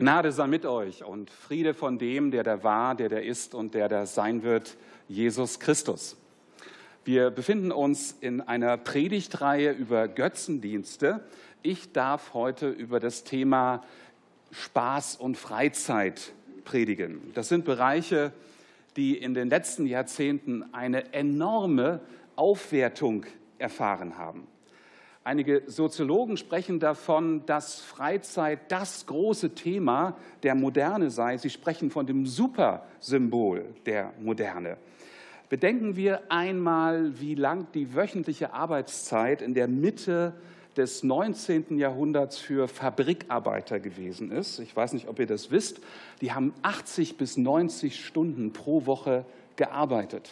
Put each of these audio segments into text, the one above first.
Gnade sei mit euch und Friede von dem, der da war, der da ist und der da sein wird, Jesus Christus. Wir befinden uns in einer Predigtreihe über Götzendienste. Ich darf heute über das Thema Spaß und Freizeit predigen. Das sind Bereiche, die in den letzten Jahrzehnten eine enorme Aufwertung erfahren haben. Einige Soziologen sprechen davon, dass Freizeit das große Thema der Moderne sei. Sie sprechen von dem Supersymbol der Moderne. Bedenken wir einmal, wie lang die wöchentliche Arbeitszeit in der Mitte des 19. Jahrhunderts für Fabrikarbeiter gewesen ist. Ich weiß nicht, ob ihr das wisst. Die haben 80 bis 90 Stunden pro Woche gearbeitet.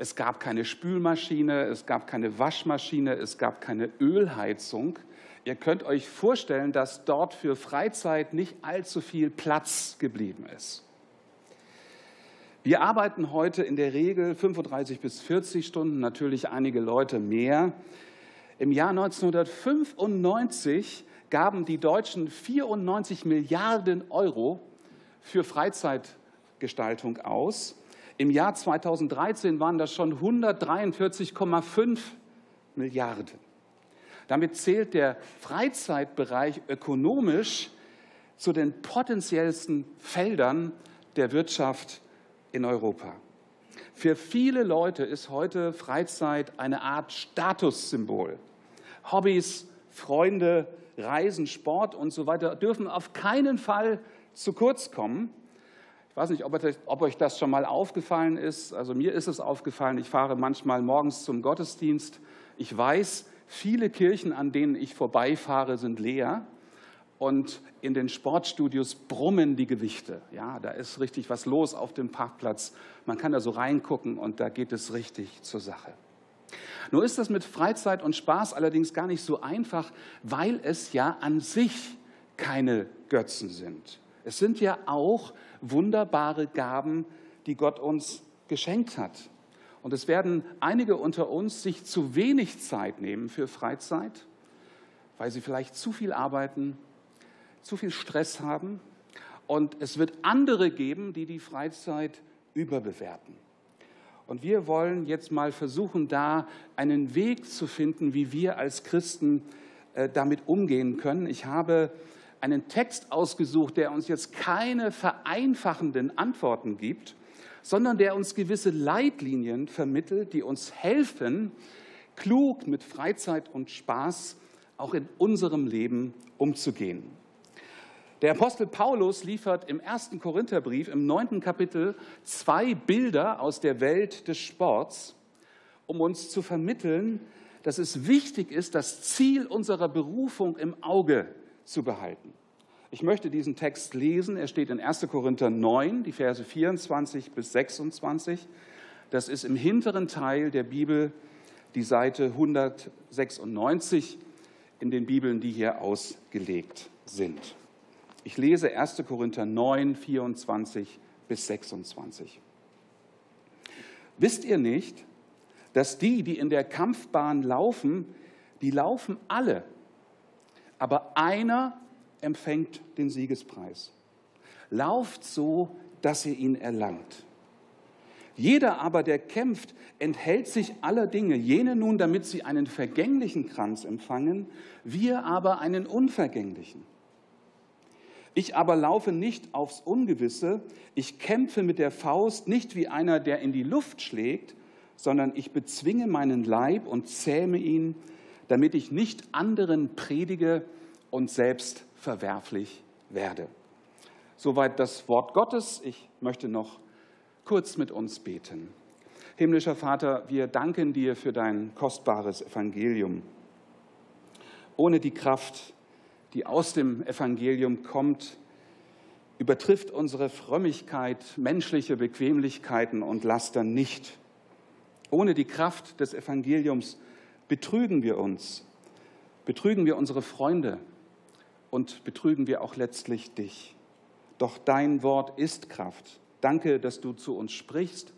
Es gab keine Spülmaschine, es gab keine Waschmaschine, es gab keine Ölheizung. Ihr könnt euch vorstellen, dass dort für Freizeit nicht allzu viel Platz geblieben ist. Wir arbeiten heute in der Regel 35 bis 40 Stunden, natürlich einige Leute mehr. Im Jahr 1995 gaben die Deutschen 94 Milliarden Euro für Freizeitgestaltung aus. Im Jahr 2013 waren das schon 143,5 Milliarden. Damit zählt der Freizeitbereich ökonomisch zu den potenziellsten Feldern der Wirtschaft in Europa. Für viele Leute ist heute Freizeit eine Art Statussymbol. Hobbys, Freunde, Reisen, Sport und so weiter dürfen auf keinen Fall zu kurz kommen. Ich weiß nicht, ob euch das schon mal aufgefallen ist. Also mir ist es aufgefallen, ich fahre manchmal morgens zum Gottesdienst. Ich weiß, viele Kirchen, an denen ich vorbeifahre, sind leer. Und in den Sportstudios brummen die Gewichte. Ja, da ist richtig was los auf dem Parkplatz. Man kann da so reingucken und da geht es richtig zur Sache. Nur ist das mit Freizeit und Spaß allerdings gar nicht so einfach, weil es ja an sich keine Götzen sind. Es sind ja auch wunderbare Gaben, die Gott uns geschenkt hat. Und es werden einige unter uns sich zu wenig Zeit nehmen für Freizeit, weil sie vielleicht zu viel arbeiten, zu viel Stress haben. Und es wird andere geben, die die Freizeit überbewerten. Und wir wollen jetzt mal versuchen, da einen Weg zu finden, wie wir als Christen äh, damit umgehen können. Ich habe einen Text ausgesucht, der uns jetzt keine vereinfachenden Antworten gibt, sondern der uns gewisse Leitlinien vermittelt, die uns helfen, klug mit Freizeit und Spaß auch in unserem Leben umzugehen. Der Apostel Paulus liefert im ersten Korintherbrief im neunten Kapitel zwei Bilder aus der Welt des Sports, um uns zu vermitteln, dass es wichtig ist, das Ziel unserer Berufung im Auge zu behalten. Ich möchte diesen Text lesen. Er steht in 1. Korinther 9, die Verse 24 bis 26. Das ist im hinteren Teil der Bibel die Seite 196 in den Bibeln, die hier ausgelegt sind. Ich lese 1. Korinther 9, 24 bis 26. Wisst ihr nicht, dass die, die in der Kampfbahn laufen, die laufen alle, aber einer empfängt den Siegespreis. Lauft so, dass ihr ihn erlangt. Jeder aber, der kämpft, enthält sich aller Dinge, jene nun, damit sie einen vergänglichen Kranz empfangen, wir aber einen unvergänglichen. Ich aber laufe nicht aufs Ungewisse, ich kämpfe mit der Faust nicht wie einer, der in die Luft schlägt, sondern ich bezwinge meinen Leib und zähme ihn, damit ich nicht anderen predige und selbst verwerflich werde. Soweit das Wort Gottes. Ich möchte noch kurz mit uns beten. Himmlischer Vater, wir danken dir für dein kostbares Evangelium. Ohne die Kraft, die aus dem Evangelium kommt, übertrifft unsere Frömmigkeit menschliche Bequemlichkeiten und Laster nicht. Ohne die Kraft des Evangeliums betrügen wir uns, betrügen wir unsere Freunde, und betrügen wir auch letztlich dich. Doch dein Wort ist Kraft. Danke, dass du zu uns sprichst.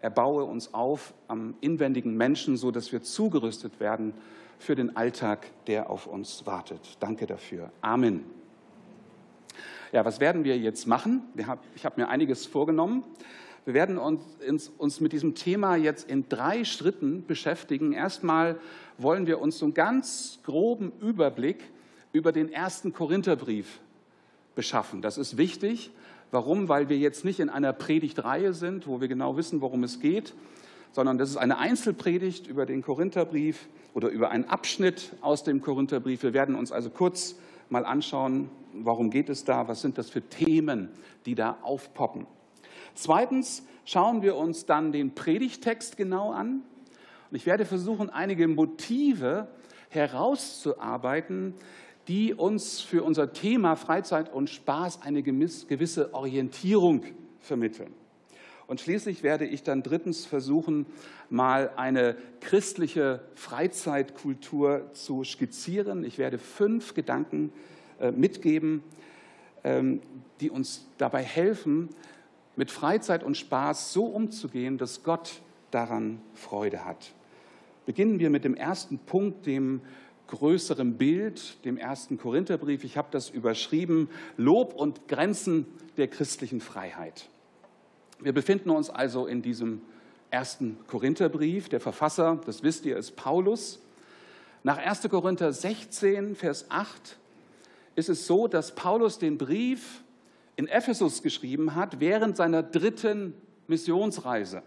Erbaue uns auf am inwendigen Menschen, so dass wir zugerüstet werden für den Alltag, der auf uns wartet. Danke dafür. Amen. Ja, was werden wir jetzt machen? Ich habe mir einiges vorgenommen. Wir werden uns, uns, mit diesem Thema jetzt in drei Schritten beschäftigen. Erstmal wollen wir uns so einen ganz groben Überblick über den ersten Korintherbrief beschaffen. Das ist wichtig. Warum? Weil wir jetzt nicht in einer Predigtreihe sind, wo wir genau wissen, worum es geht, sondern das ist eine Einzelpredigt über den Korintherbrief oder über einen Abschnitt aus dem Korintherbrief. Wir werden uns also kurz mal anschauen, warum geht es da, was sind das für Themen, die da aufpoppen. Zweitens schauen wir uns dann den Predigtext genau an. Und ich werde versuchen, einige Motive herauszuarbeiten, die uns für unser Thema Freizeit und Spaß eine gewisse Orientierung vermitteln. Und schließlich werde ich dann drittens versuchen, mal eine christliche Freizeitkultur zu skizzieren. Ich werde fünf Gedanken äh, mitgeben, ähm, die uns dabei helfen, mit Freizeit und Spaß so umzugehen, dass Gott daran Freude hat. Beginnen wir mit dem ersten Punkt, dem größeren Bild, dem ersten Korintherbrief. Ich habe das überschrieben, Lob und Grenzen der christlichen Freiheit. Wir befinden uns also in diesem ersten Korintherbrief. Der Verfasser, das wisst ihr, ist Paulus. Nach 1. Korinther 16, Vers 8 ist es so, dass Paulus den Brief in Ephesus geschrieben hat während seiner dritten Missionsreise.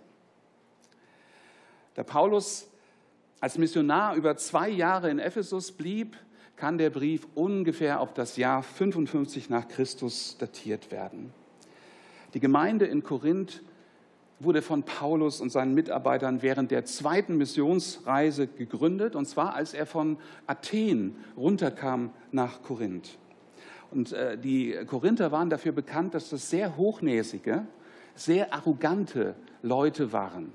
Da Paulus als Missionar über zwei Jahre in Ephesus blieb, kann der Brief ungefähr auf das Jahr 55 nach Christus datiert werden. Die Gemeinde in Korinth wurde von Paulus und seinen Mitarbeitern während der zweiten Missionsreise gegründet, und zwar als er von Athen runterkam nach Korinth. Und äh, die Korinther waren dafür bekannt, dass das sehr hochnäsige, sehr arrogante Leute waren.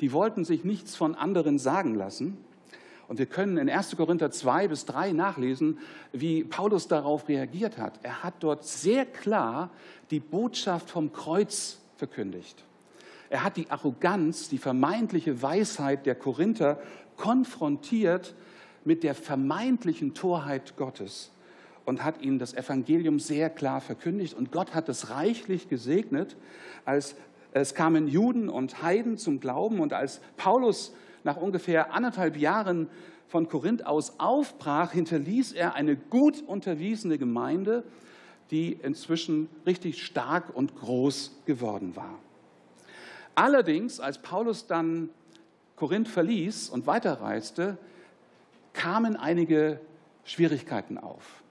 Die wollten sich nichts von anderen sagen lassen. Und wir können in 1. Korinther 2 bis 3 nachlesen, wie Paulus darauf reagiert hat. Er hat dort sehr klar die Botschaft vom Kreuz verkündigt. Er hat die Arroganz, die vermeintliche Weisheit der Korinther konfrontiert mit der vermeintlichen Torheit Gottes und hat ihnen das Evangelium sehr klar verkündigt. Und Gott hat es reichlich gesegnet, als es kamen Juden und Heiden zum Glauben. Und als Paulus nach ungefähr anderthalb Jahren von Korinth aus aufbrach, hinterließ er eine gut unterwiesene Gemeinde, die inzwischen richtig stark und groß geworden war. Allerdings, als Paulus dann Korinth verließ und weiterreiste, kamen einige Schwierigkeiten auf.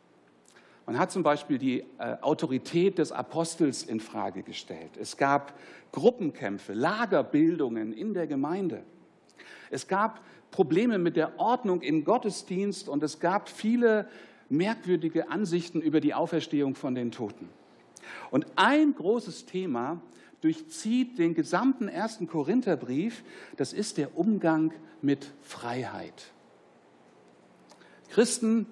Man hat zum Beispiel die äh, Autorität des Apostels in Frage gestellt. Es gab Gruppenkämpfe, Lagerbildungen in der Gemeinde. Es gab Probleme mit der Ordnung im Gottesdienst und es gab viele merkwürdige Ansichten über die Auferstehung von den Toten. Und ein großes Thema durchzieht den gesamten ersten Korintherbrief, das ist der Umgang mit Freiheit. Christen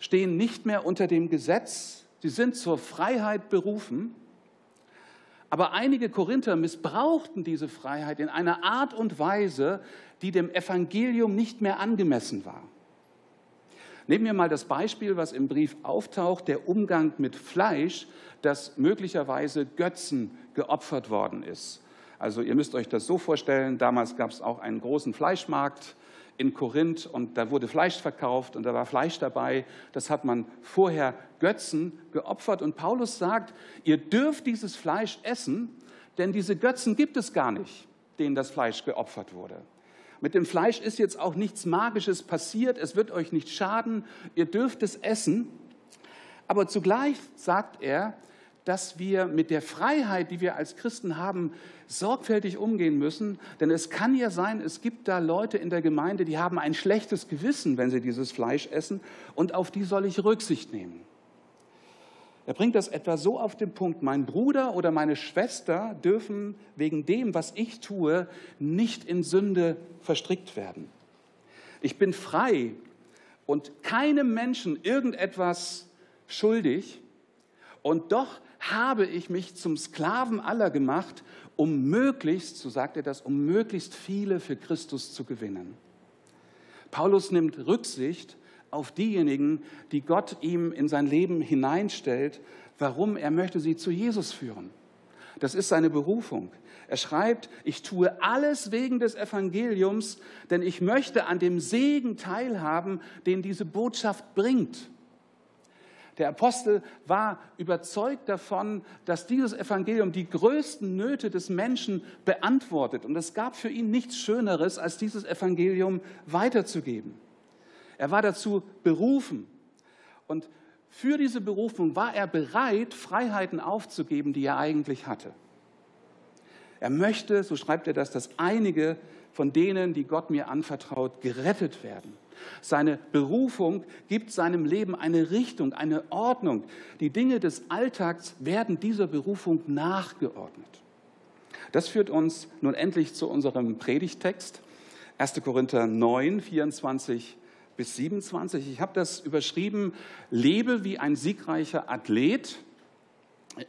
stehen nicht mehr unter dem Gesetz, sie sind zur Freiheit berufen. Aber einige Korinther missbrauchten diese Freiheit in einer Art und Weise, die dem Evangelium nicht mehr angemessen war. Nehmen wir mal das Beispiel, was im Brief auftaucht, der Umgang mit Fleisch, das möglicherweise Götzen geopfert worden ist. Also ihr müsst euch das so vorstellen, damals gab es auch einen großen Fleischmarkt in Korinth und da wurde Fleisch verkauft und da war Fleisch dabei. Das hat man vorher Götzen geopfert und Paulus sagt, ihr dürft dieses Fleisch essen, denn diese Götzen gibt es gar nicht, denen das Fleisch geopfert wurde. Mit dem Fleisch ist jetzt auch nichts Magisches passiert, es wird euch nicht schaden, ihr dürft es essen. Aber zugleich sagt er, dass wir mit der Freiheit, die wir als Christen haben, sorgfältig umgehen müssen. Denn es kann ja sein, es gibt da Leute in der Gemeinde, die haben ein schlechtes Gewissen, wenn sie dieses Fleisch essen. Und auf die soll ich Rücksicht nehmen. Er bringt das etwa so auf den Punkt, mein Bruder oder meine Schwester dürfen wegen dem, was ich tue, nicht in Sünde verstrickt werden. Ich bin frei und keinem Menschen irgendetwas schuldig und doch habe ich mich zum Sklaven aller gemacht, um möglichst, so sagt er das, um möglichst viele für Christus zu gewinnen. Paulus nimmt Rücksicht auf diejenigen, die Gott ihm in sein Leben hineinstellt, Warum? Er möchte sie zu Jesus führen. Das ist seine Berufung. Er schreibt, ich tue alles wegen des Evangeliums, denn ich möchte an dem Segen teilhaben, den diese Botschaft bringt. Der Apostel war überzeugt davon, dass dieses Evangelium die größten Nöte des Menschen beantwortet. Und es gab für ihn nichts Schöneres, als dieses Evangelium weiterzugeben. Er war dazu berufen. Und für diese Berufung war er bereit, Freiheiten aufzugeben, die er eigentlich hatte. Er möchte, so schreibt er das, dass einige von denen, die Gott mir anvertraut, gerettet werden. Seine Berufung gibt seinem Leben eine Richtung, eine Ordnung. Die Dinge des Alltags werden dieser Berufung nachgeordnet. Das führt uns nun endlich zu unserem Predigtext, 1. Korinther 9, 24 bis 27. Ich habe das überschrieben, lebe wie ein siegreicher Athlet.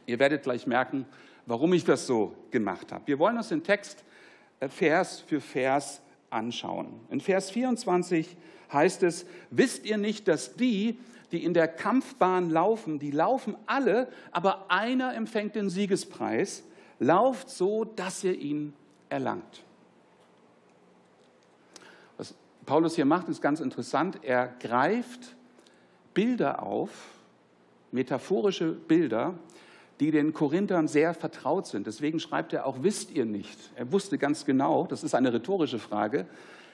Ihr werdet gleich merken, warum ich das so gemacht habe. Wir wollen uns den Text äh, Vers für Vers anschauen. In Vers 24 heißt es, wisst ihr nicht, dass die, die in der Kampfbahn laufen, die laufen alle, aber einer empfängt den Siegespreis, lauft so, dass ihr ihn erlangt. Was Paulus hier macht, ist ganz interessant. Er greift Bilder auf, metaphorische Bilder, die den Korinthern sehr vertraut sind. Deswegen schreibt er auch, wisst ihr nicht. Er wusste ganz genau, das ist eine rhetorische Frage,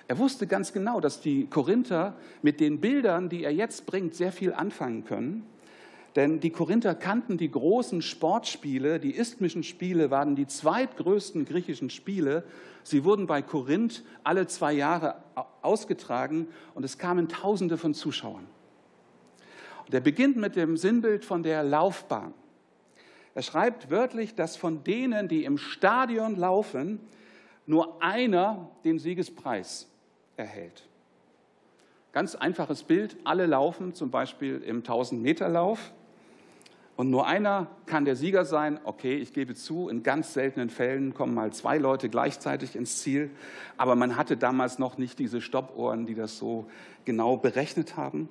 er wusste ganz genau, dass die Korinther mit den Bildern, die er jetzt bringt, sehr viel anfangen können. Denn die Korinther kannten die großen Sportspiele, die isthmischen Spiele waren die zweitgrößten griechischen Spiele. Sie wurden bei Korinth alle zwei Jahre ausgetragen und es kamen Tausende von Zuschauern. Und er beginnt mit dem Sinnbild von der Laufbahn. Er schreibt wörtlich, dass von denen, die im Stadion laufen, nur einer den Siegespreis erhält. Ganz einfaches Bild, alle laufen zum Beispiel im 1000-Meter-Lauf und nur einer kann der Sieger sein. Okay, ich gebe zu, in ganz seltenen Fällen kommen mal zwei Leute gleichzeitig ins Ziel, aber man hatte damals noch nicht diese Stoppuhren, die das so genau berechnet haben.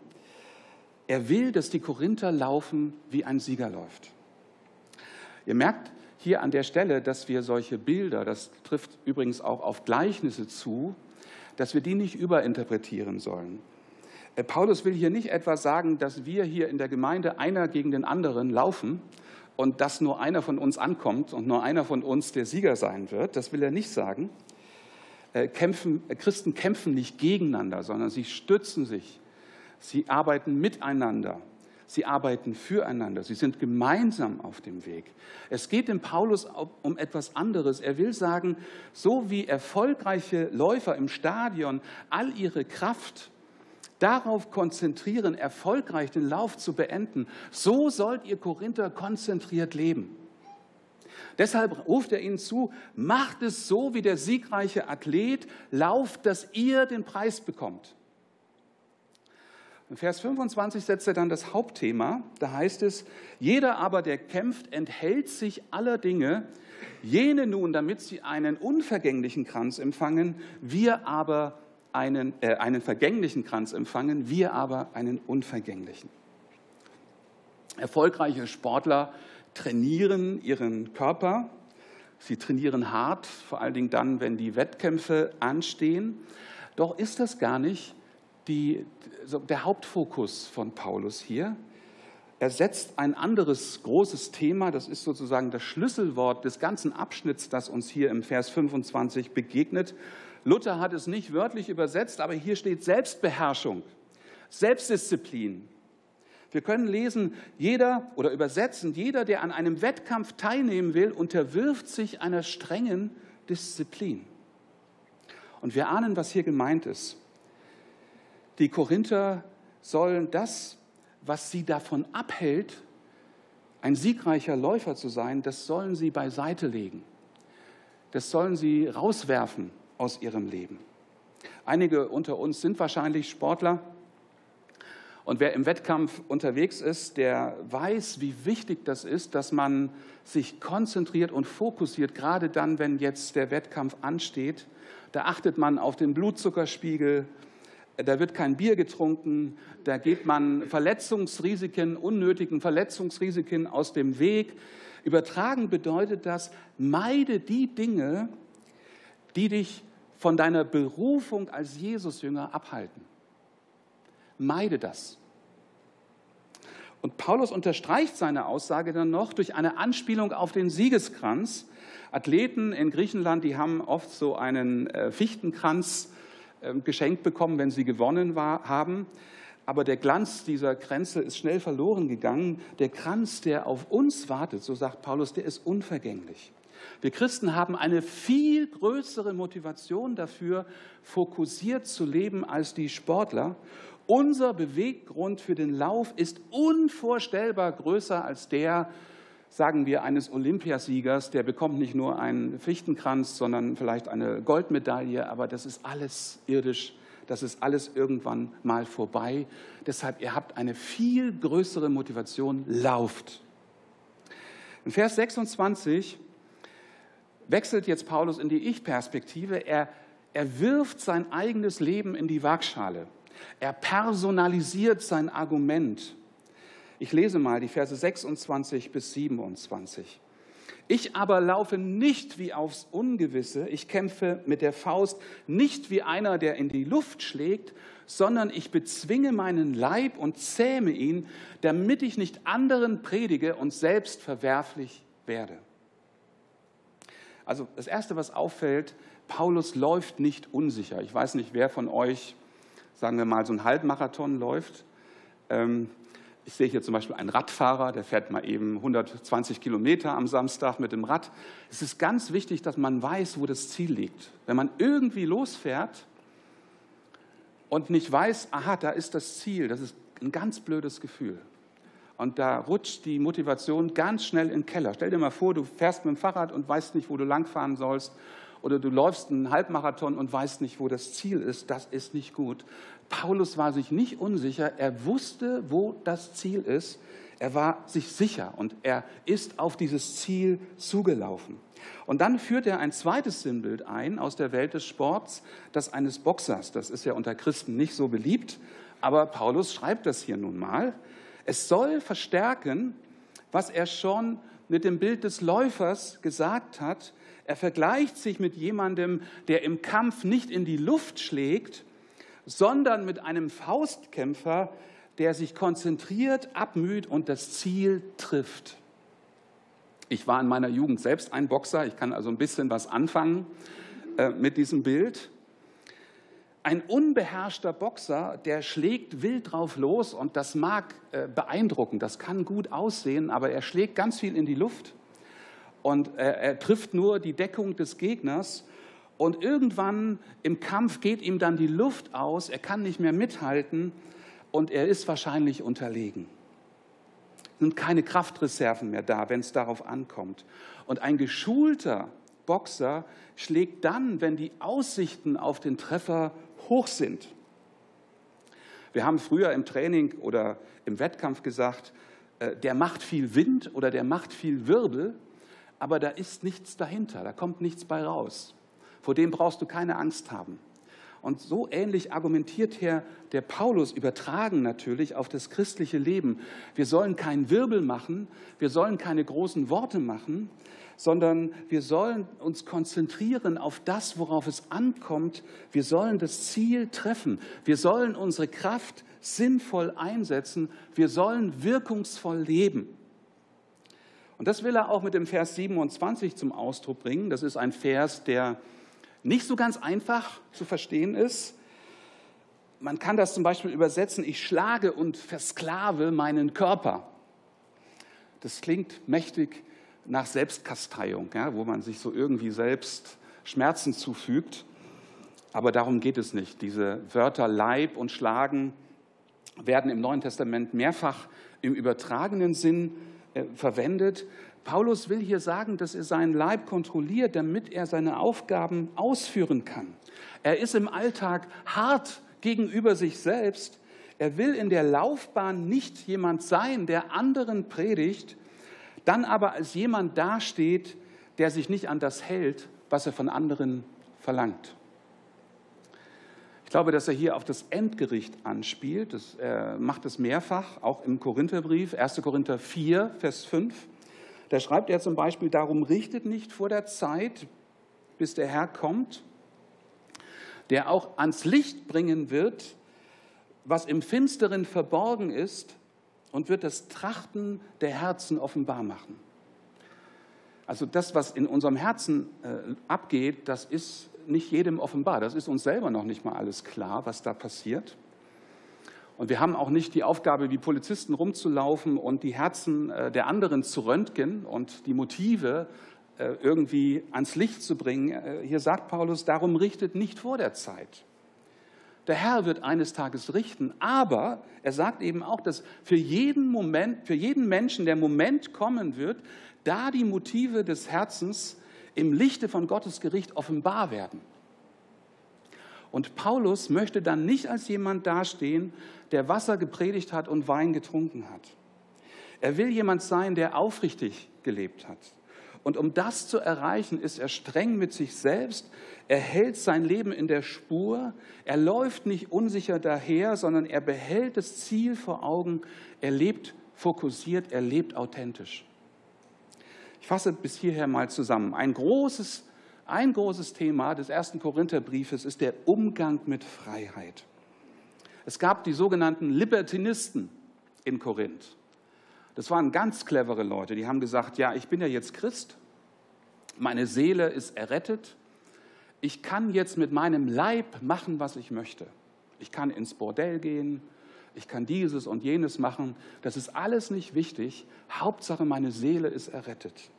Er will, dass die Korinther laufen, wie ein Sieger läuft. Ihr merkt hier an der Stelle, dass wir solche Bilder, das trifft übrigens auch auf Gleichnisse zu, dass wir die nicht überinterpretieren sollen. Äh, Paulus will hier nicht etwa sagen, dass wir hier in der Gemeinde einer gegen den anderen laufen und dass nur einer von uns ankommt und nur einer von uns der Sieger sein wird. Das will er nicht sagen. Äh, kämpfen, äh, Christen kämpfen nicht gegeneinander, sondern sie stützen sich. Sie arbeiten miteinander. Sie arbeiten füreinander. Sie sind gemeinsam auf dem Weg. Es geht dem Paulus um etwas anderes. Er will sagen, so wie erfolgreiche Läufer im Stadion all ihre Kraft darauf konzentrieren, erfolgreich den Lauf zu beenden, so sollt ihr Korinther konzentriert leben. Deshalb ruft er ihnen zu, macht es so wie der siegreiche Athlet, lauft, dass ihr den Preis bekommt. In Vers 25 setzt er dann das Hauptthema. Da heißt es, jeder aber, der kämpft, enthält sich aller Dinge, jene nun, damit sie einen unvergänglichen Kranz empfangen, wir aber einen, äh, einen vergänglichen Kranz empfangen, wir aber einen unvergänglichen. Erfolgreiche Sportler trainieren ihren Körper, sie trainieren hart, vor allen Dingen dann, wenn die Wettkämpfe anstehen. Doch ist das gar nicht die, der Hauptfokus von Paulus hier. Er setzt ein anderes großes Thema, das ist sozusagen das Schlüsselwort des ganzen Abschnitts, das uns hier im Vers 25 begegnet. Luther hat es nicht wörtlich übersetzt, aber hier steht Selbstbeherrschung, Selbstdisziplin. Wir können lesen, jeder oder übersetzen, jeder, der an einem Wettkampf teilnehmen will, unterwirft sich einer strengen Disziplin. Und wir ahnen, was hier gemeint ist. Die Korinther sollen das, was sie davon abhält, ein siegreicher Läufer zu sein, das sollen sie beiseite legen. Das sollen sie rauswerfen aus ihrem Leben. Einige unter uns sind wahrscheinlich Sportler. Und wer im Wettkampf unterwegs ist, der weiß, wie wichtig das ist, dass man sich konzentriert und fokussiert, gerade dann, wenn jetzt der Wettkampf ansteht. Da achtet man auf den Blutzuckerspiegel, da wird kein Bier getrunken, da geht man Verletzungsrisiken, unnötigen Verletzungsrisiken aus dem Weg. Übertragen bedeutet das, meide die Dinge, die dich von deiner Berufung als Jesusjünger abhalten. Meide das. Und Paulus unterstreicht seine Aussage dann noch durch eine Anspielung auf den Siegeskranz. Athleten in Griechenland, die haben oft so einen äh, Fichtenkranz geschenkt bekommen, wenn sie gewonnen war, haben. Aber der Glanz dieser Kränze ist schnell verloren gegangen. Der Kranz, der auf uns wartet, so sagt Paulus, der ist unvergänglich. Wir Christen haben eine viel größere Motivation dafür, fokussiert zu leben als die Sportler. Unser Beweggrund für den Lauf ist unvorstellbar größer als der, sagen wir, eines Olympiasiegers, der bekommt nicht nur einen Fichtenkranz, sondern vielleicht eine Goldmedaille, aber das ist alles irdisch, das ist alles irgendwann mal vorbei. Deshalb, ihr habt eine viel größere Motivation, lauft. In Vers 26 wechselt jetzt Paulus in die Ich-Perspektive. Er, er wirft sein eigenes Leben in die Waagschale. Er personalisiert sein Argument. Ich lese mal die Verse 26 bis 27. Ich aber laufe nicht wie aufs Ungewisse, ich kämpfe mit der Faust nicht wie einer, der in die Luft schlägt, sondern ich bezwinge meinen Leib und zähme ihn, damit ich nicht anderen predige und selbst verwerflich werde. Also das Erste, was auffällt, Paulus läuft nicht unsicher. Ich weiß nicht, wer von euch, sagen wir mal, so einen Halbmarathon läuft. Ähm, ich sehe hier zum Beispiel einen Radfahrer, der fährt mal eben 120 Kilometer am Samstag mit dem Rad. Es ist ganz wichtig, dass man weiß, wo das Ziel liegt. Wenn man irgendwie losfährt und nicht weiß, aha, da ist das Ziel, das ist ein ganz blödes Gefühl. Und da rutscht die Motivation ganz schnell in den Keller. Stell dir mal vor, du fährst mit dem Fahrrad und weißt nicht, wo du langfahren sollst. Oder du läufst einen Halbmarathon und weißt nicht, wo das Ziel ist. Das ist nicht gut. Paulus war sich nicht unsicher, er wusste, wo das Ziel ist. Er war sich sicher und er ist auf dieses Ziel zugelaufen. Und dann führt er ein zweites Sinnbild ein aus der Welt des Sports, das eines Boxers. Das ist ja unter Christen nicht so beliebt, aber Paulus schreibt das hier nun mal. Es soll verstärken, was er schon mit dem Bild des Läufers gesagt hat. Er vergleicht sich mit jemandem, der im Kampf nicht in die Luft schlägt, sondern mit einem Faustkämpfer, der sich konzentriert, abmüht und das Ziel trifft. Ich war in meiner Jugend selbst ein Boxer, ich kann also ein bisschen was anfangen äh, mit diesem Bild. Ein unbeherrschter Boxer, der schlägt wild drauf los und das mag äh, beeindrucken, das kann gut aussehen, aber er schlägt ganz viel in die Luft und äh, er trifft nur die Deckung des Gegners und irgendwann im Kampf geht ihm dann die Luft aus, er kann nicht mehr mithalten und er ist wahrscheinlich unterlegen. Es sind keine Kraftreserven mehr da, wenn es darauf ankommt. Und ein geschulter Boxer schlägt dann, wenn die Aussichten auf den Treffer hoch sind. Wir haben früher im Training oder im Wettkampf gesagt, äh, der macht viel Wind oder der macht viel Wirbel, aber da ist nichts dahinter, da kommt nichts bei raus. Vor dem brauchst du keine Angst haben. Und so ähnlich argumentiert hier der Paulus, übertragen natürlich auf das christliche Leben. Wir sollen keinen Wirbel machen, wir sollen keine großen Worte machen, sondern wir sollen uns konzentrieren auf das, worauf es ankommt. Wir sollen das Ziel treffen. Wir sollen unsere Kraft sinnvoll einsetzen. Wir sollen wirkungsvoll leben. Und das will er auch mit dem Vers 27 zum Ausdruck bringen. Das ist ein Vers, der nicht so ganz einfach zu verstehen ist. Man kann das zum Beispiel übersetzen, ich schlage und versklave meinen Körper. Das klingt mächtig nach Selbstkasteiung, ja, wo man sich so irgendwie selbst Schmerzen zufügt. Aber darum geht es nicht. Diese Wörter Leib und Schlagen werden im Neuen Testament mehrfach im übertragenen Sinn äh, verwendet. Paulus will hier sagen, dass er seinen Leib kontrolliert, damit er seine Aufgaben ausführen kann. Er ist im Alltag hart gegenüber sich selbst. Er will in der Laufbahn nicht jemand sein, der anderen predigt, dann aber als jemand dasteht, der sich nicht an das hält, was er von anderen verlangt. Ich glaube, dass er hier auf das Endgericht anspielt. Das, er macht es mehrfach, auch im Korintherbrief, 1. Korinther 4, Vers 5. Da schreibt er zum Beispiel, darum richtet nicht vor der Zeit, bis der Herr kommt, der auch ans Licht bringen wird, was im Finsteren verborgen ist und wird das Trachten der Herzen offenbar machen. Also das, was in unserem Herzen äh, abgeht, das ist nicht jedem offenbar. Das ist uns selber noch nicht mal alles klar, was da passiert. Und wir haben auch nicht die Aufgabe, wie Polizisten rumzulaufen und die Herzen äh, der anderen zu röntgen und die Motive äh, irgendwie ans Licht zu bringen. Äh, hier sagt Paulus, darum richtet nicht vor der Zeit. Der Herr wird eines Tages richten, aber er sagt eben auch, dass für jeden Moment, für jeden Menschen der Moment kommen wird, da die Motive des Herzens im Lichte von Gottes Gericht offenbar werden. Und Paulus möchte dann nicht als jemand dastehen, der Wasser gepredigt hat und Wein getrunken hat. Er will jemand sein, der aufrichtig gelebt hat. Und um das zu erreichen, ist er streng mit sich selbst. Er hält sein Leben in der Spur. Er läuft nicht unsicher daher, sondern er behält das Ziel vor Augen. Er lebt fokussiert, er lebt authentisch. Ich fasse bis hierher mal zusammen. Ein großes, ein großes Thema des ersten Korintherbriefes ist der Umgang mit Freiheit. Es gab die sogenannten Libertinisten in Korinth. Das waren ganz clevere Leute, die haben gesagt, ja, ich bin ja jetzt Christ, meine Seele ist errettet, ich kann jetzt mit meinem Leib machen, was ich möchte. Ich kann ins Bordell gehen, ich kann dieses und jenes machen, das ist alles nicht wichtig, Hauptsache meine Seele ist errettet.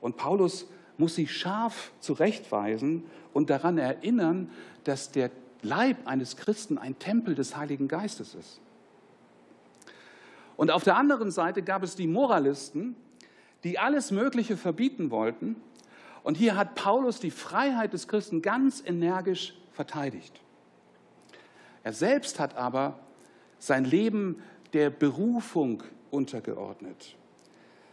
Und Paulus muss sie scharf zurechtweisen und daran erinnern, dass der Leib eines Christen ein Tempel des Heiligen Geistes ist. Und auf der anderen Seite gab es die Moralisten, die alles Mögliche verbieten wollten. Und hier hat Paulus die Freiheit des Christen ganz energisch verteidigt. Er selbst hat aber sein Leben der Berufung untergeordnet.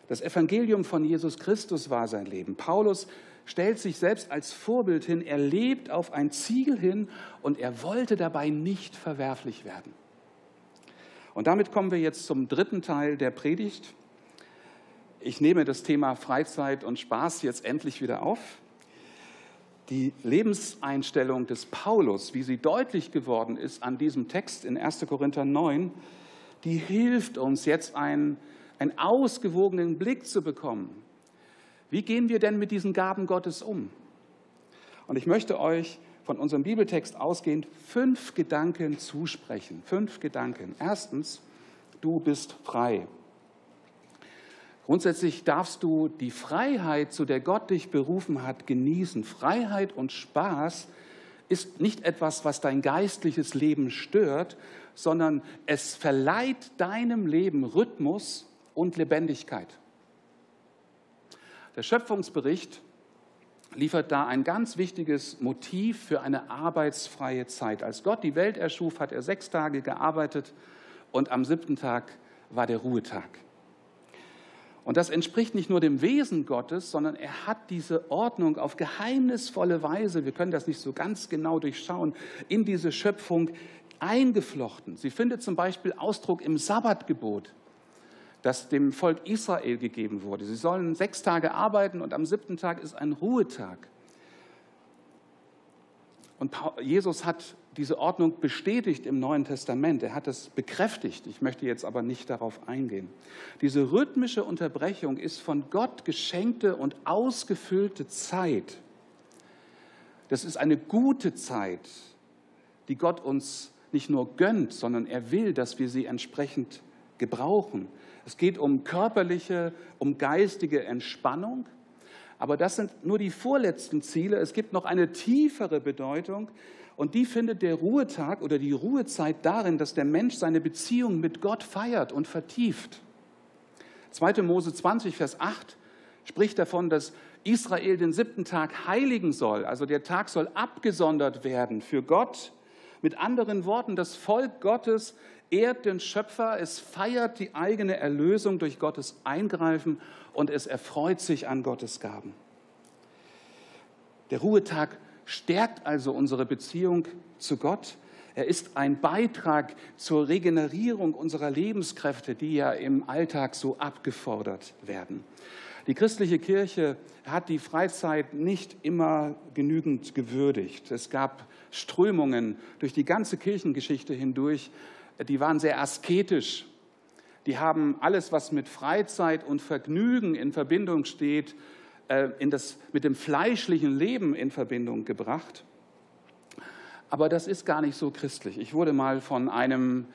Das Evangelium von Jesus Christus war sein Leben. Paulus stellt sich selbst als Vorbild hin. Er lebt auf ein Ziel hin und er wollte dabei nicht verwerflich werden. Und damit kommen wir jetzt zum dritten Teil der Predigt. Ich nehme das Thema Freizeit und Spaß jetzt endlich wieder auf. Die Lebenseinstellung des Paulus, wie sie deutlich geworden ist an diesem Text in 1. Korinther 9, die hilft uns jetzt ein einen ausgewogenen Blick zu bekommen. Wie gehen wir denn mit diesen Gaben Gottes um? Und ich möchte euch von unserem Bibeltext ausgehend fünf Gedanken zusprechen. Fünf Gedanken. Erstens, du bist frei. Grundsätzlich darfst du die Freiheit, zu der Gott dich berufen hat, genießen. Freiheit und Spaß ist nicht etwas, was dein geistliches Leben stört, sondern es verleiht deinem Leben Rhythmus und Lebendigkeit. Der Schöpfungsbericht liefert da ein ganz wichtiges Motiv für eine arbeitsfreie Zeit. Als Gott die Welt erschuf, hat er sechs Tage gearbeitet und am siebten Tag war der Ruhetag. Und das entspricht nicht nur dem Wesen Gottes, sondern er hat diese Ordnung auf geheimnisvolle Weise, wir können das nicht so ganz genau durchschauen, in diese Schöpfung eingeflochten. Sie findet zum Beispiel Ausdruck im Sabbatgebot das dem Volk Israel gegeben wurde. Sie sollen sechs Tage arbeiten und am siebten Tag ist ein Ruhetag. Und Jesus hat diese Ordnung bestätigt im Neuen Testament. Er hat es bekräftigt. Ich möchte jetzt aber nicht darauf eingehen. Diese rhythmische Unterbrechung ist von Gott geschenkte und ausgefüllte Zeit. Das ist eine gute Zeit, die Gott uns nicht nur gönnt, sondern er will, dass wir sie entsprechend gebrauchen. Es geht um körperliche, um geistige Entspannung. Aber das sind nur die vorletzten Ziele. Es gibt noch eine tiefere Bedeutung. Und die findet der Ruhetag oder die Ruhezeit darin, dass der Mensch seine Beziehung mit Gott feiert und vertieft. 2. Mose 20, Vers 8 spricht davon, dass Israel den siebten Tag heiligen soll. Also der Tag soll abgesondert werden für Gott. Mit anderen Worten, das Volk Gottes ehrt den Schöpfer, es feiert die eigene Erlösung durch Gottes Eingreifen und es erfreut sich an Gottes Gaben. Der Ruhetag stärkt also unsere Beziehung zu Gott. Er ist ein Beitrag zur Regenerierung unserer Lebenskräfte, die ja im Alltag so abgefordert werden. Die christliche Kirche hat die Freizeit nicht immer genügend gewürdigt. Es gab Strömungen durch die ganze Kirchengeschichte hindurch, die waren sehr asketisch. Die haben alles, was mit Freizeit und Vergnügen in Verbindung steht, äh, in das, mit dem fleischlichen Leben in Verbindung gebracht. Aber das ist gar nicht so christlich. Ich wurde mal von einem,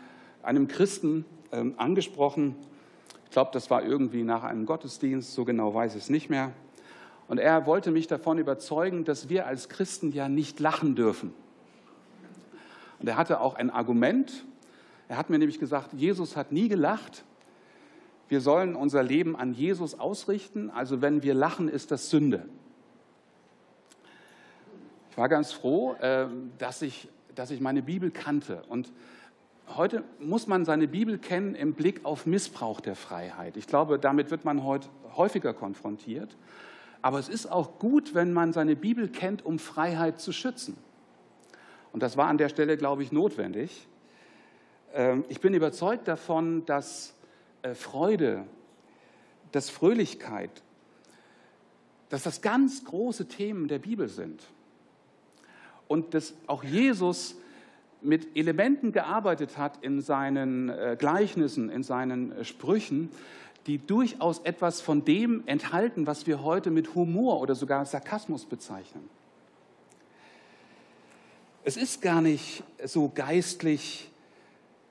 einem Christen ähm, angesprochen. Ich glaube, das war irgendwie nach einem Gottesdienst, so genau weiß ich es nicht mehr. Und er wollte mich davon überzeugen, dass wir als Christen ja nicht lachen dürfen. Und er hatte auch ein Argument. Er hat mir nämlich gesagt, Jesus hat nie gelacht. Wir sollen unser Leben an Jesus ausrichten. Also wenn wir lachen, ist das Sünde. Ich war ganz froh, äh, dass ich, dass ich meine Bibel kannte. Und heute muss man seine Bibel kennen im Blick auf Missbrauch der Freiheit. Ich glaube, damit wird man heute häufiger konfrontiert. Aber es ist auch gut, wenn man seine Bibel kennt, um Freiheit zu schützen. Und das war an der Stelle, glaube ich, notwendig. Ähm, ich bin überzeugt davon, dass äh, Freude, dass Fröhlichkeit, dass das ganz große Themen der Bibel sind. Und dass auch Jesus mit Elementen gearbeitet hat in seinen äh, Gleichnissen, in seinen äh, Sprüchen, die durchaus etwas von dem enthalten, was wir heute mit Humor oder sogar Sarkasmus bezeichnen. Es ist gar nicht so geistlich,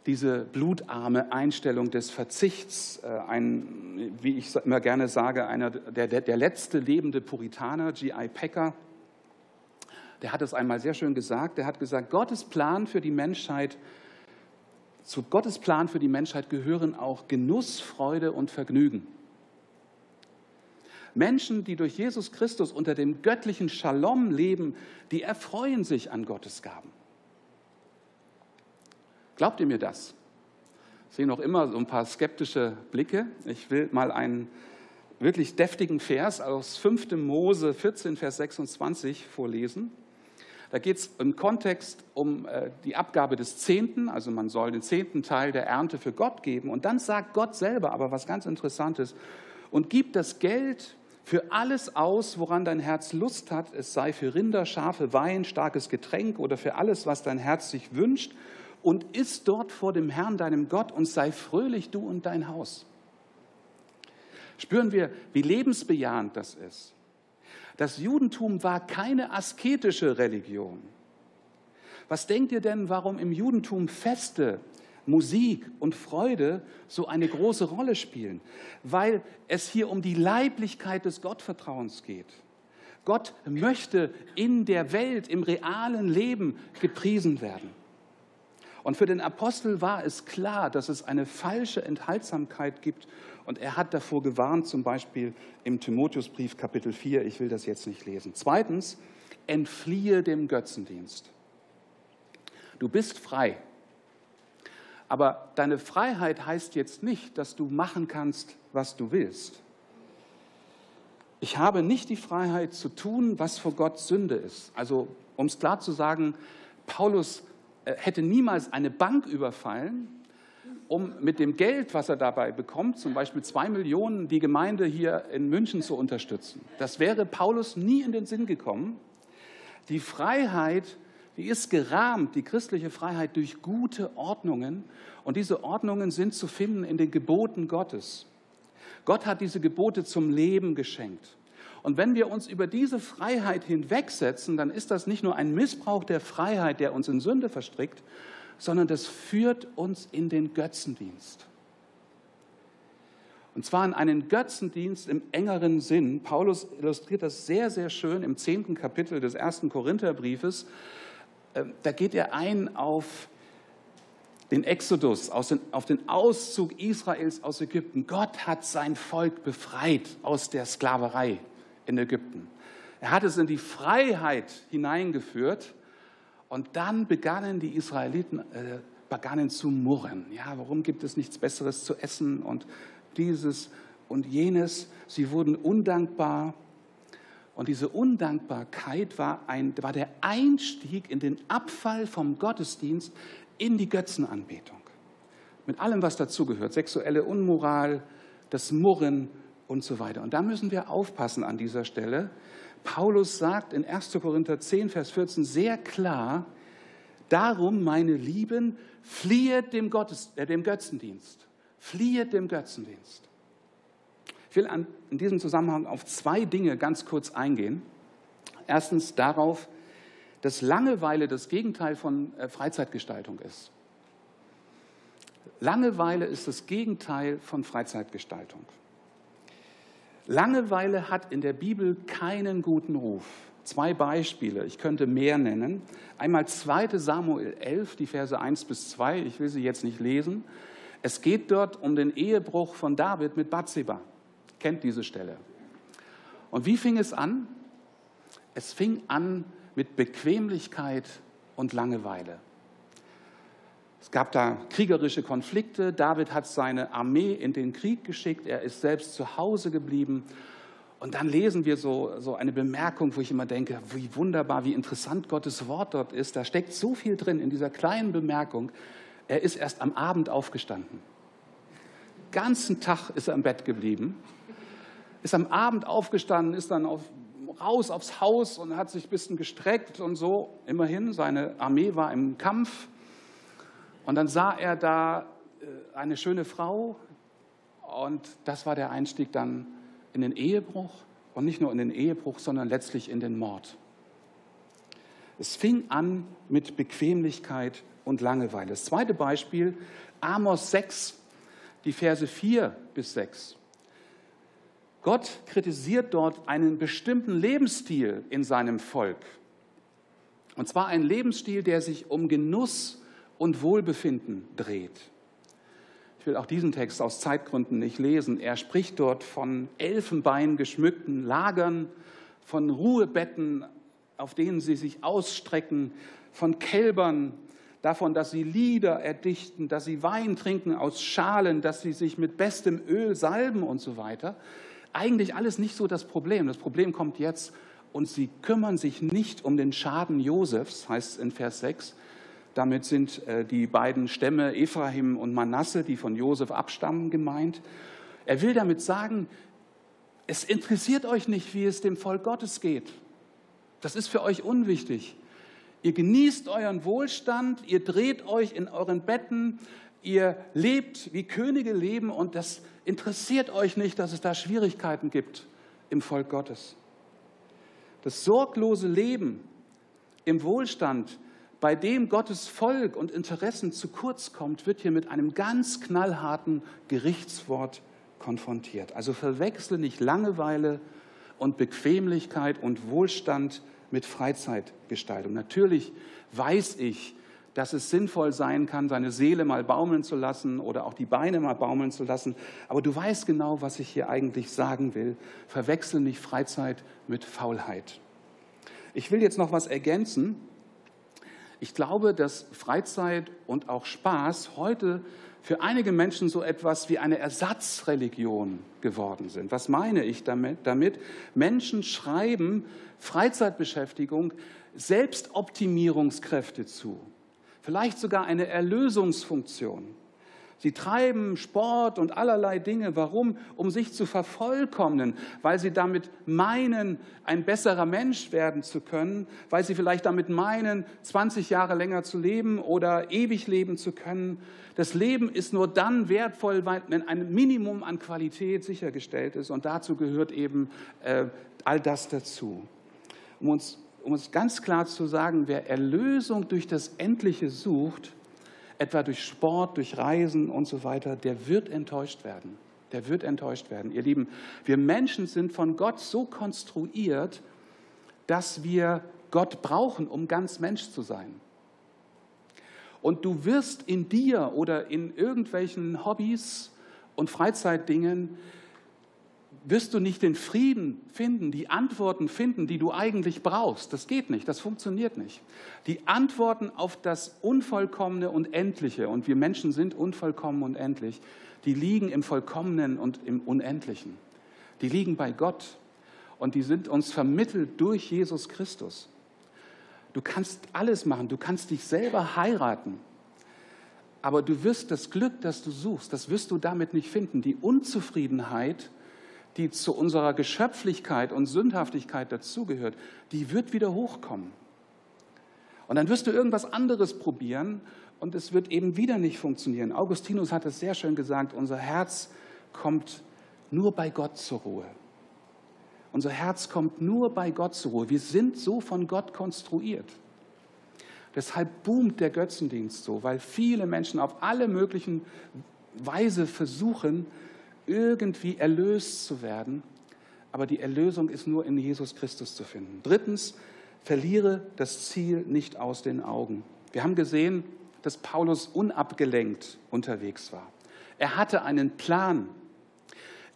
diese blutarme Einstellung des Verzichts. Äh, ein, wie ich immer gerne sage, einer, der, der, der letzte lebende Puritaner, G.I. Packer, der hat es einmal sehr schön gesagt. Der hat gesagt, Gottes Plan für die Menschheit, zu Gottes Plan für die Menschheit gehören auch Genuss, Freude und Vergnügen. Menschen, die durch Jesus Christus unter dem göttlichen Shalom leben, die erfreuen sich an Gottes Gaben. Glaubt ihr mir das? Ich sehe noch immer so ein paar skeptische Blicke. Ich will mal einen wirklich deftigen Vers aus 5. Mose 14, Vers 26 vorlesen. Da geht es im Kontext um äh, die Abgabe des Zehnten, also man soll den zehnten Teil der Ernte für Gott geben. Und dann sagt Gott selber aber was ganz Interessantes und gibt das Geld für alles aus, woran dein Herz Lust hat, es sei für Rinder, Schafe, Wein, starkes Getränk oder für alles, was dein Herz sich wünscht, und iss dort vor dem Herrn, deinem Gott, und sei fröhlich du und dein Haus. Spüren wir, wie lebensbejahend das ist. Das Judentum war keine asketische Religion. Was denkt ihr denn, warum im Judentum Feste Musik und Freude so eine große Rolle spielen, weil es hier um die Leiblichkeit des Gottvertrauens geht. Gott möchte in der Welt, im realen Leben gepriesen werden. Und für den Apostel war es klar, dass es eine falsche Enthaltsamkeit gibt. Und er hat davor gewarnt, zum Beispiel im Timotheusbrief Kapitel 4. Ich will das jetzt nicht lesen. Zweitens, entfliehe dem Götzendienst. Du bist frei. Aber deine Freiheit heißt jetzt nicht, dass du machen kannst, was du willst. Ich habe nicht die Freiheit zu tun, was vor Gott Sünde ist. Also, um es klar zu sagen, Paulus äh, hätte niemals eine Bank überfallen, um mit dem Geld, was er dabei bekommt, zum Beispiel zwei Millionen, die Gemeinde hier in München zu unterstützen. Das wäre Paulus nie in den Sinn gekommen. Die Freiheit die ist gerahmt, die christliche Freiheit, durch gute Ordnungen. Und diese Ordnungen sind zu finden in den Geboten Gottes. Gott hat diese Gebote zum Leben geschenkt. Und wenn wir uns über diese Freiheit hinwegsetzen, dann ist das nicht nur ein Missbrauch der Freiheit, der uns in Sünde verstrickt, sondern das führt uns in den Götzendienst. Und zwar in einen Götzendienst im engeren Sinn. Paulus illustriert das sehr, sehr schön im zehnten Kapitel des ersten Korintherbriefes. Ähm, da geht er ein auf den Exodus, auf den Auszug Israels aus Ägypten. Gott hat sein Volk befreit aus der Sklaverei in Ägypten. Er hat es in die Freiheit hineingeführt und dann begannen die Israeliten äh, begannen zu murren. Ja, warum gibt es nichts Besseres zu essen und dieses und jenes? Sie wurden undankbar Und diese Undankbarkeit war, ein, war der Einstieg in den Abfall vom Gottesdienst in die Götzenanbetung. Mit allem, was dazugehört, sexuelle Unmoral, das Murren und so weiter. Und da müssen wir aufpassen an dieser Stelle. Paulus sagt in 1. Korinther 10, Vers 14 sehr klar, darum, meine Lieben, fliehet dem, Gottes, äh, dem Götzendienst. Fliehet dem Götzendienst. Ich will an, in diesem Zusammenhang auf zwei Dinge ganz kurz eingehen. Erstens darauf, dass Langeweile das Gegenteil von äh, Freizeitgestaltung ist. Langeweile ist das Gegenteil von Freizeitgestaltung. Langeweile hat in der Bibel keinen guten Ruf. Zwei Beispiele, ich könnte mehr nennen. Einmal 2 Samuel 11, die Verse 1 bis 2, ich will sie jetzt nicht lesen. Es geht dort um den Ehebruch von David mit Bathseba kennt diese Stelle. Und wie fing es an? Es fing an mit Bequemlichkeit und Langeweile. Es gab da kriegerische Konflikte. David hat seine Armee in den Krieg geschickt. Er ist selbst zu Hause geblieben. Und dann lesen wir so, so eine Bemerkung, wo ich immer denke, wie wunderbar, wie interessant Gottes Wort dort ist. Da steckt so viel drin in dieser kleinen Bemerkung. Er ist erst am Abend aufgestanden. Den ganzen Tag ist er im Bett geblieben ist am Abend aufgestanden, ist dann auf, raus aufs Haus und hat sich ein bisschen gestreckt und so. Immerhin, seine Armee war im Kampf. Und dann sah er da äh, eine schöne Frau und das war der Einstieg dann in den Ehebruch und nicht nur in den Ehebruch, sondern letztlich in den Mord. Es fing an mit Bequemlichkeit und Langeweile. Das zweite Beispiel, Amos 6, die Verse 4 bis 6. Gott kritisiert dort einen bestimmten Lebensstil in seinem Volk. Und zwar einen Lebensstil, der sich um Genuss und Wohlbefinden dreht. Ich will auch diesen Text aus Zeitgründen nicht lesen. Er spricht dort von Elfenbein geschmückten Lagern, von Ruhebetten, auf denen sie sich ausstrecken, von Kälbern, davon, dass sie Lieder erdichten, dass sie Wein trinken aus Schalen, dass sie sich mit bestem Öl salben und so weiter eigentlich alles nicht so das Problem. Das Problem kommt jetzt und sie kümmern sich nicht um den Schaden Josefs, heißt es in Vers 6. Damit sind äh, die beiden Stämme Ephraim und Manasse, die von Josef abstammen, gemeint. Er will damit sagen, es interessiert euch nicht, wie es dem Volk Gottes geht. Das ist für euch unwichtig. Ihr genießt euren Wohlstand, ihr dreht euch in euren Betten, ihr lebt wie Könige leben und das interessiert euch nicht, dass es da Schwierigkeiten gibt im Volk Gottes. Das sorglose Leben im Wohlstand, bei dem Gottes Volk und Interessen zu kurz kommt, wird hier mit einem ganz knallharten Gerichtswort konfrontiert. Also verwechsle nicht Langeweile und Bequemlichkeit und Wohlstand mit Freizeitgestaltung. Natürlich weiß ich, dass es sinnvoll sein kann, seine Seele mal baumeln zu lassen oder auch die Beine mal baumeln zu lassen. Aber du weißt genau, was ich hier eigentlich sagen will. Verwechsel nicht Freizeit mit Faulheit. Ich will jetzt noch was ergänzen. Ich glaube, dass Freizeit und auch Spaß heute für einige Menschen so etwas wie eine Ersatzreligion geworden sind. Was meine ich damit? damit? Menschen schreiben Freizeitbeschäftigung Selbstoptimierungskräfte zu vielleicht sogar eine Erlösungsfunktion. Sie treiben Sport und allerlei Dinge. Warum? Um sich zu vervollkommnen, weil sie damit meinen, ein besserer Mensch werden zu können, weil sie vielleicht damit meinen, 20 Jahre länger zu leben oder ewig leben zu können. Das Leben ist nur dann wertvoll, wenn ein Minimum an Qualität sichergestellt ist. Und dazu gehört eben äh, all das dazu. Um uns um es ganz klar zu sagen, wer Erlösung durch das Endliche sucht, etwa durch Sport, durch Reisen und so weiter, der wird enttäuscht werden. Der wird enttäuscht werden. Ihr Lieben, wir Menschen sind von Gott so konstruiert, dass wir Gott brauchen, um ganz Mensch zu sein. Und du wirst in dir oder in irgendwelchen Hobbys und Freizeitdingen wirst du nicht den Frieden finden, die Antworten finden, die du eigentlich brauchst. Das geht nicht, das funktioniert nicht. Die Antworten auf das Unvollkommene und Endliche, und wir Menschen sind unvollkommen und endlich, die liegen im Vollkommenen und im Unendlichen. Die liegen bei Gott. und die sind uns vermittelt durch Jesus Christus. Du kannst alles machen, du kannst dich selber heiraten, aber du wirst das Glück, das du suchst, das wirst du damit nicht finden. Die Unzufriedenheit, die zu unserer Geschöpflichkeit und Sündhaftigkeit dazugehört, die wird wieder hochkommen. Und dann wirst du irgendwas anderes probieren und es wird eben wieder nicht funktionieren. Augustinus hat es sehr schön gesagt, unser Herz kommt nur bei Gott zur Ruhe. Unser Herz kommt nur bei Gott zur Ruhe. Wir sind so von Gott konstruiert. Deshalb boomt der Götzendienst so, weil viele Menschen auf alle möglichen Weise versuchen, irgendwie erlöst zu werden. Aber die Erlösung ist nur in Jesus Christus zu finden. Drittens, verliere das Ziel nicht aus den Augen. Wir haben gesehen, dass Paulus unabgelenkt unterwegs war. Er hatte einen Plan.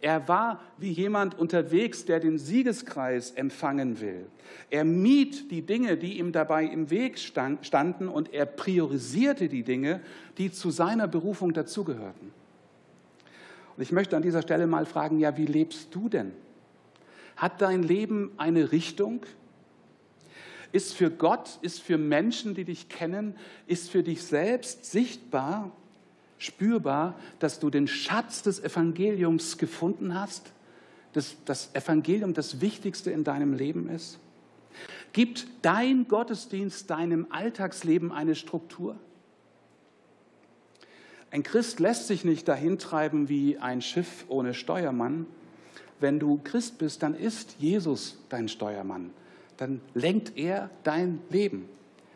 Er war wie jemand unterwegs, der den Siegeskreis empfangen will. Er mied die Dinge, die ihm dabei im Weg standen, und er priorisierte die Dinge, die zu seiner Berufung dazugehörten. Und ich möchte an dieser Stelle mal fragen, ja, wie lebst du denn? Hat dein Leben eine Richtung? Ist für Gott, ist für Menschen, die dich kennen, ist für dich selbst sichtbar, spürbar, dass du den Schatz des Evangeliums gefunden hast, dass das Evangelium das Wichtigste in deinem Leben ist? Gibt dein Gottesdienst deinem Alltagsleben eine Struktur? Ein Christ lässt sich nicht dahintreiben wie ein Schiff ohne Steuermann. Wenn du Christ bist, dann ist Jesus dein Steuermann. Dann lenkt er dein Leben.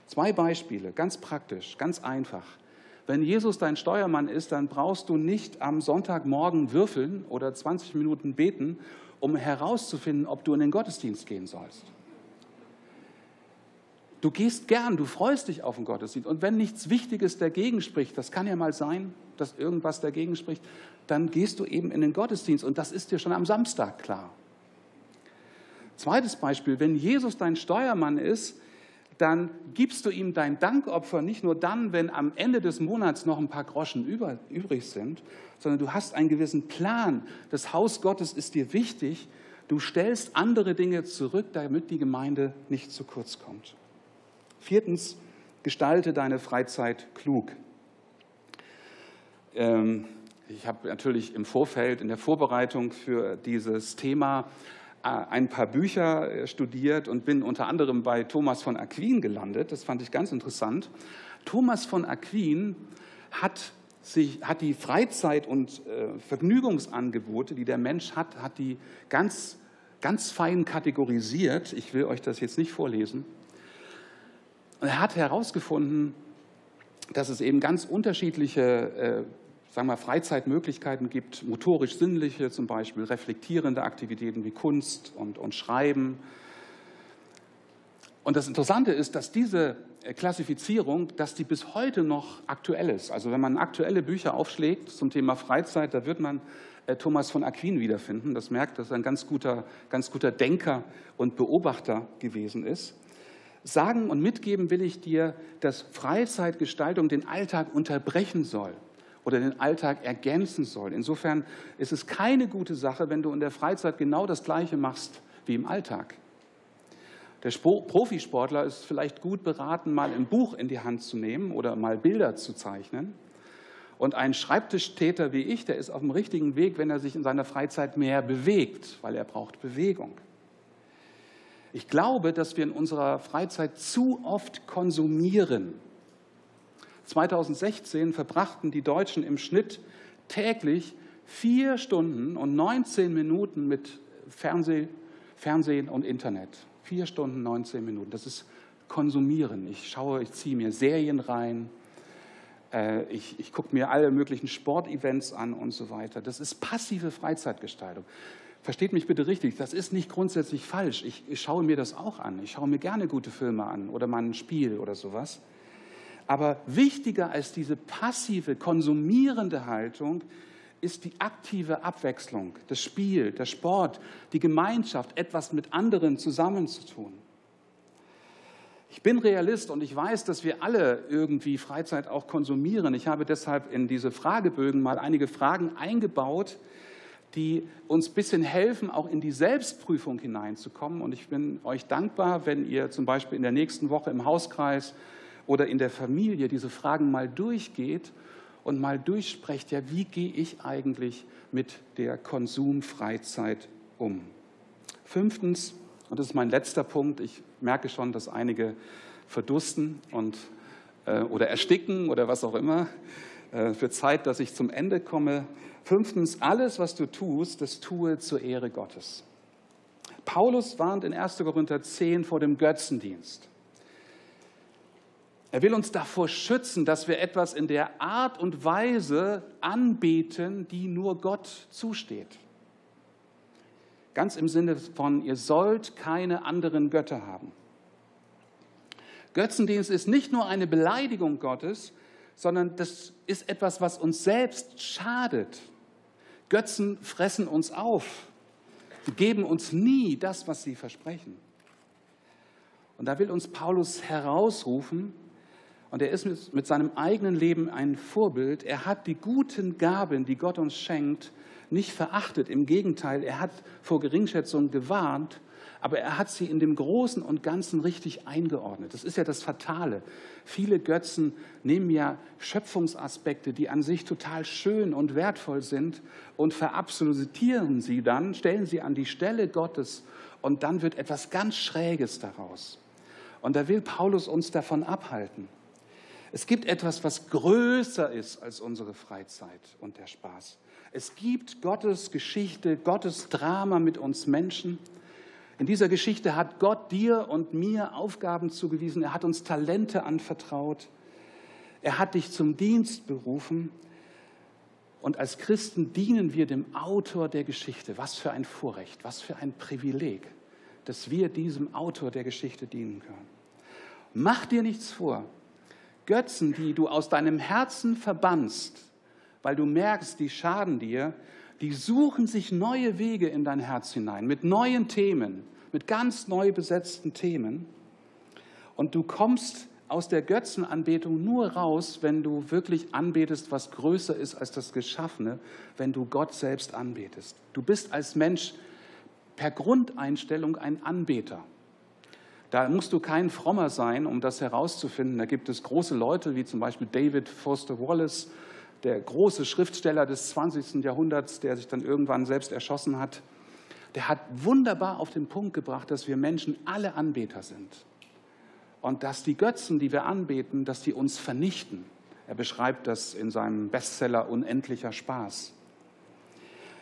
Zwei Beispiele, ganz praktisch, ganz einfach. Wenn Jesus dein Steuermann ist, dann brauchst du nicht am Sonntagmorgen würfeln oder 20 Minuten beten, um herauszufinden, ob du in den Gottesdienst gehen sollst. Du gehst gern, du freust dich auf den Gottesdienst. Und wenn nichts Wichtiges dagegen spricht, das kann ja mal sein, dass irgendwas dagegen spricht, dann gehst du eben in den Gottesdienst. Und das ist dir schon am Samstag klar. Zweites Beispiel, wenn Jesus dein Steuermann ist, dann gibst du ihm dein Dankopfer nicht nur dann, wenn am Ende des Monats noch ein paar Groschen über, übrig sind, sondern du hast einen gewissen Plan. Das Haus Gottes ist dir wichtig. Du stellst andere Dinge zurück, damit die Gemeinde nicht zu kurz kommt. Viertens, gestalte deine Freizeit klug. Ähm, ich habe natürlich im Vorfeld, in der Vorbereitung für dieses Thema äh, ein paar Bücher äh, studiert und bin unter anderem bei Thomas von Aquin gelandet. Das fand ich ganz interessant. Thomas von Aquin hat, sich, hat die Freizeit- und äh, Vergnügungsangebote, die der Mensch hat, hat die ganz, ganz fein kategorisiert. Ich will euch das jetzt nicht vorlesen. Und er hat herausgefunden, dass es eben ganz unterschiedliche sagen wir, Freizeitmöglichkeiten gibt, motorisch-sinnliche zum Beispiel, reflektierende Aktivitäten wie Kunst und, und Schreiben. Und das Interessante ist, dass diese Klassifizierung, dass die bis heute noch aktuell ist. Also wenn man aktuelle Bücher aufschlägt zum Thema Freizeit, da wird man äh, Thomas von Aquin wiederfinden. Das merkt, dass er ein ganz guter, ganz guter Denker und Beobachter gewesen ist. Sagen und mitgeben will ich dir, dass Freizeitgestaltung den Alltag unterbrechen soll oder den Alltag ergänzen soll. Insofern ist es keine gute Sache, wenn du in der Freizeit genau das Gleiche machst wie im Alltag. Der Profisportler ist vielleicht gut beraten, mal ein Buch in die Hand zu nehmen oder mal Bilder zu zeichnen. Und ein Schreibtischtäter wie ich, der ist auf dem richtigen Weg, wenn er sich in seiner Freizeit mehr bewegt, weil er braucht Bewegung. Ich glaube, dass wir in unserer Freizeit zu oft konsumieren 2016 verbrachten die Deutschen im Schnitt täglich vier Stunden und 19 Minuten mit Fernseh, Fernsehen und Internet. Vier Stunden, 19 Minuten. Das ist Konsumieren. Ich schaue, ich ziehe mir Serien rein, äh, ich, ich gucke mir alle möglichen Sportevents an und so weiter. Das ist passive Freizeitgestaltung. Versteht mich bitte richtig, das ist nicht grundsätzlich falsch. Ich, ich schaue mir das auch an. Ich schaue mir gerne gute Filme an oder mal ein Spiel oder sowas. Aber wichtiger als diese passive, konsumierende Haltung ist die aktive Abwechslung, das Spiel, der Sport, die Gemeinschaft, etwas mit anderen zusammenzutun. Ich bin Realist und ich weiß, dass wir alle irgendwie Freizeit auch konsumieren. Ich habe deshalb in diese Fragebögen mal einige Fragen eingebaut, die uns ein bisschen helfen, auch in die Selbstprüfung hineinzukommen. Und ich bin euch dankbar, wenn ihr zum Beispiel in der nächsten Woche im Hauskreis oder in der Familie diese Fragen mal durchgeht und mal durchsprecht, ja, wie gehe ich eigentlich mit der Konsumfreizeit um? Fünftens, und das ist mein letzter Punkt, ich merke schon, dass einige verdursten und, äh, oder ersticken oder was auch immer. Äh, für Zeit, dass ich zum Ende komme. Fünftens, alles, was du tust, das tue zur Ehre Gottes. Paulus warnt in 1. Korinther 10 vor dem Götzendienst. Er will uns davor schützen, dass wir etwas in der Art und Weise anbeten, die nur Gott zusteht. Ganz im Sinne von, ihr sollt keine anderen Götter haben. Götzendienst ist nicht nur eine Beleidigung Gottes, sondern das ist etwas, was uns selbst schadet. Götzen fressen uns auf. Sie geben uns nie das, was sie versprechen. Und da will uns Paulus herausrufen, und er ist mit seinem eigenen Leben ein Vorbild. Er hat die guten Gaben, die Gott uns schenkt, nicht verachtet. Im Gegenteil, er hat vor Geringschätzung gewarnt, aber er hat sie in dem Großen und Ganzen richtig eingeordnet. Das ist ja das Fatale. Viele Götzen nehmen ja Schöpfungsaspekte, die an sich total schön und wertvoll sind, und verabsolutieren sie dann, stellen sie an die Stelle Gottes, und dann wird etwas ganz Schräges daraus. Und da will Paulus uns davon abhalten. Es gibt etwas, was größer ist als unsere Freizeit und der Spaß. Es gibt Gottes Geschichte, Gottes Drama mit uns Menschen. In dieser Geschichte hat Gott dir und mir Aufgaben zugewiesen. Er hat uns Talente anvertraut. Er hat dich zum Dienst berufen. Und als Christen dienen wir dem Autor der Geschichte. Was für ein Vorrecht, was für ein Privileg, dass wir diesem Autor der Geschichte dienen können. Mach dir nichts vor. Götzen, die du aus deinem Herzen verbannst, weil du merkst, die schaden dir, die suchen sich neue Wege in dein Herz hinein, mit neuen Themen, mit ganz neu besetzten Themen. Und du kommst aus der Götzenanbetung nur raus, wenn du wirklich anbetest, was größer ist als das Geschaffene, wenn du Gott selbst anbetest. Du bist als Mensch per Grundeinstellung ein Anbeter. Da musst du kein Frommer sein, um das herauszufinden. Da gibt es große Leute, wie zum Beispiel David Foster Wallace, der große Schriftsteller des 20. Jahrhunderts, der sich dann irgendwann selbst erschossen hat. Der hat wunderbar auf den Punkt gebracht, dass wir Menschen alle Anbeter sind. Und dass die Götzen, die wir anbeten, dass die uns vernichten. Er beschreibt das in seinem Bestseller Unendlicher Spaß.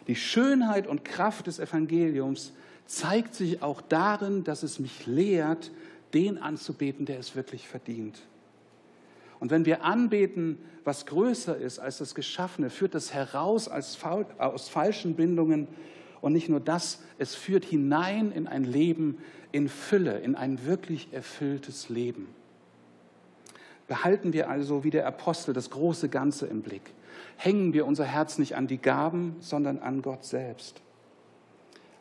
Die Schönheit und Kraft des Evangeliums zeigt sich auch darin, dass es mich lehrt, den anzubeten, der es wirklich verdient. Und wenn wir anbeten, was größer ist als das Geschaffene, führt das heraus aus falschen Bindungen. Und nicht nur das, es führt hinein in ein Leben in Fülle, in ein wirklich erfülltes Leben. Behalten wir also wie der Apostel das große Ganze im Blick. Hängen wir unser Herz nicht an die Gaben, sondern an Gott selbst.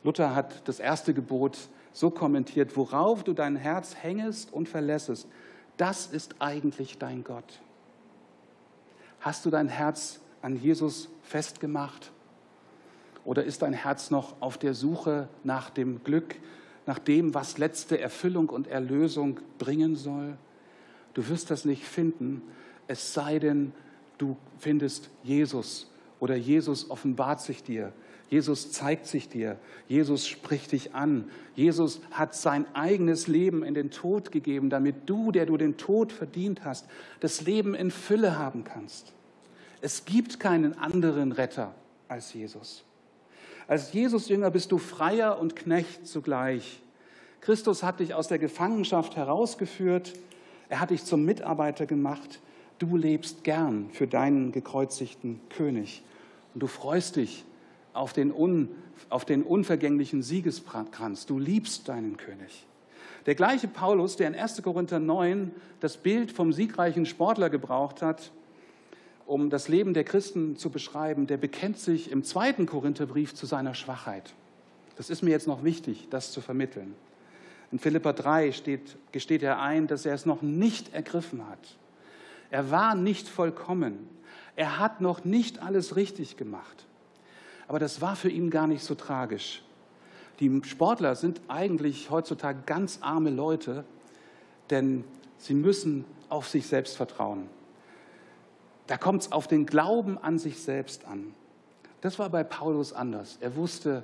Luther hat das erste Gebot so kommentiert, worauf du dein Herz hängest und verlässest, das ist eigentlich dein Gott. Hast du dein Herz an Jesus festgemacht? Oder ist dein Herz noch auf der Suche nach dem Glück, nach dem, was letzte Erfüllung und Erlösung bringen soll? Du wirst das nicht finden, es sei denn, du findest Jesus oder Jesus offenbart sich dir Jesus zeigt sich dir. Jesus spricht dich an. Jesus hat sein eigenes Leben in den Tod gegeben, damit du, der du den Tod verdient hast, das Leben in Fülle haben kannst. Es gibt keinen anderen Retter als Jesus. Als Jesus-Jünger bist du Freier und Knecht zugleich. Christus hat dich aus der Gefangenschaft herausgeführt. Er hat dich zum Mitarbeiter gemacht. Du lebst gern für deinen gekreuzigten König. Und du freust dich auf den, un, auf den unvergänglichen Siegeskranz. Du liebst deinen König. Der gleiche Paulus, der in 1. Korinther 9 das Bild vom siegreichen Sportler gebraucht hat, um das Leben der Christen zu beschreiben, der bekennt sich im zweiten Korintherbrief zu seiner Schwachheit. Das ist mir jetzt noch wichtig, das zu vermitteln. In Philippa 3 steht, gesteht er ein, dass er es noch nicht ergriffen hat. Er war nicht vollkommen. Er hat noch nicht alles richtig gemacht. Aber das war für ihn gar nicht so tragisch. Die Sportler sind eigentlich heutzutage ganz arme Leute, denn sie müssen auf sich selbst vertrauen. Da kommt es auf den Glauben an sich selbst an. Das war bei Paulus anders. Er wusste,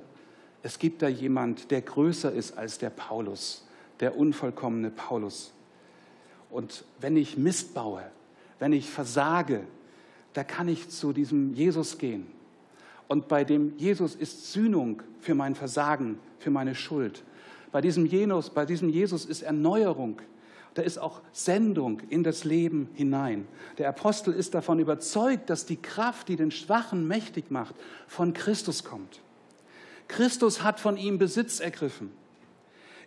es gibt da jemand, der größer ist als der Paulus, der unvollkommene Paulus. Und wenn ich Mist baue, wenn ich versage, da kann ich zu diesem Jesus gehen. Und bei dem Jesus ist Sühnung für mein Versagen, für meine Schuld. Bei diesem, Jesus, bei diesem Jesus ist Erneuerung. Da ist auch Sendung in das Leben hinein. Der Apostel ist davon überzeugt, dass die Kraft, die den Schwachen mächtig macht, von Christus kommt. Christus hat von ihm Besitz ergriffen.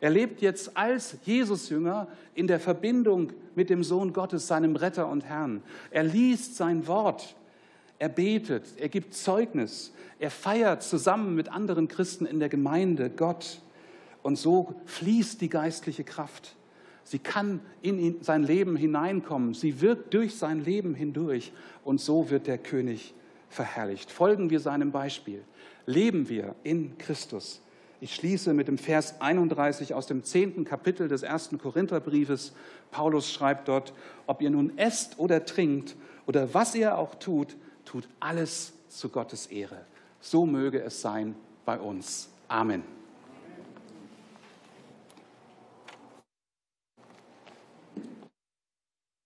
Er lebt jetzt als Jesusjünger in der Verbindung mit dem Sohn Gottes, seinem Retter und Herrn. Er liest sein Wort, er betet, er gibt Zeugnis, er feiert zusammen mit anderen Christen in der Gemeinde Gott. Und so fließt die geistliche Kraft. Sie kann in sein Leben hineinkommen. Sie wirkt durch sein Leben hindurch. Und so wird der König verherrlicht. Folgen wir seinem Beispiel. Leben wir in Christus. Ich schließe mit dem Vers 31 aus dem zehnten Kapitel des ersten Korintherbriefes. Paulus schreibt dort, ob ihr nun esst oder trinkt oder was ihr auch tut, tut alles zu Gottes Ehre. So möge es sein bei uns. Amen.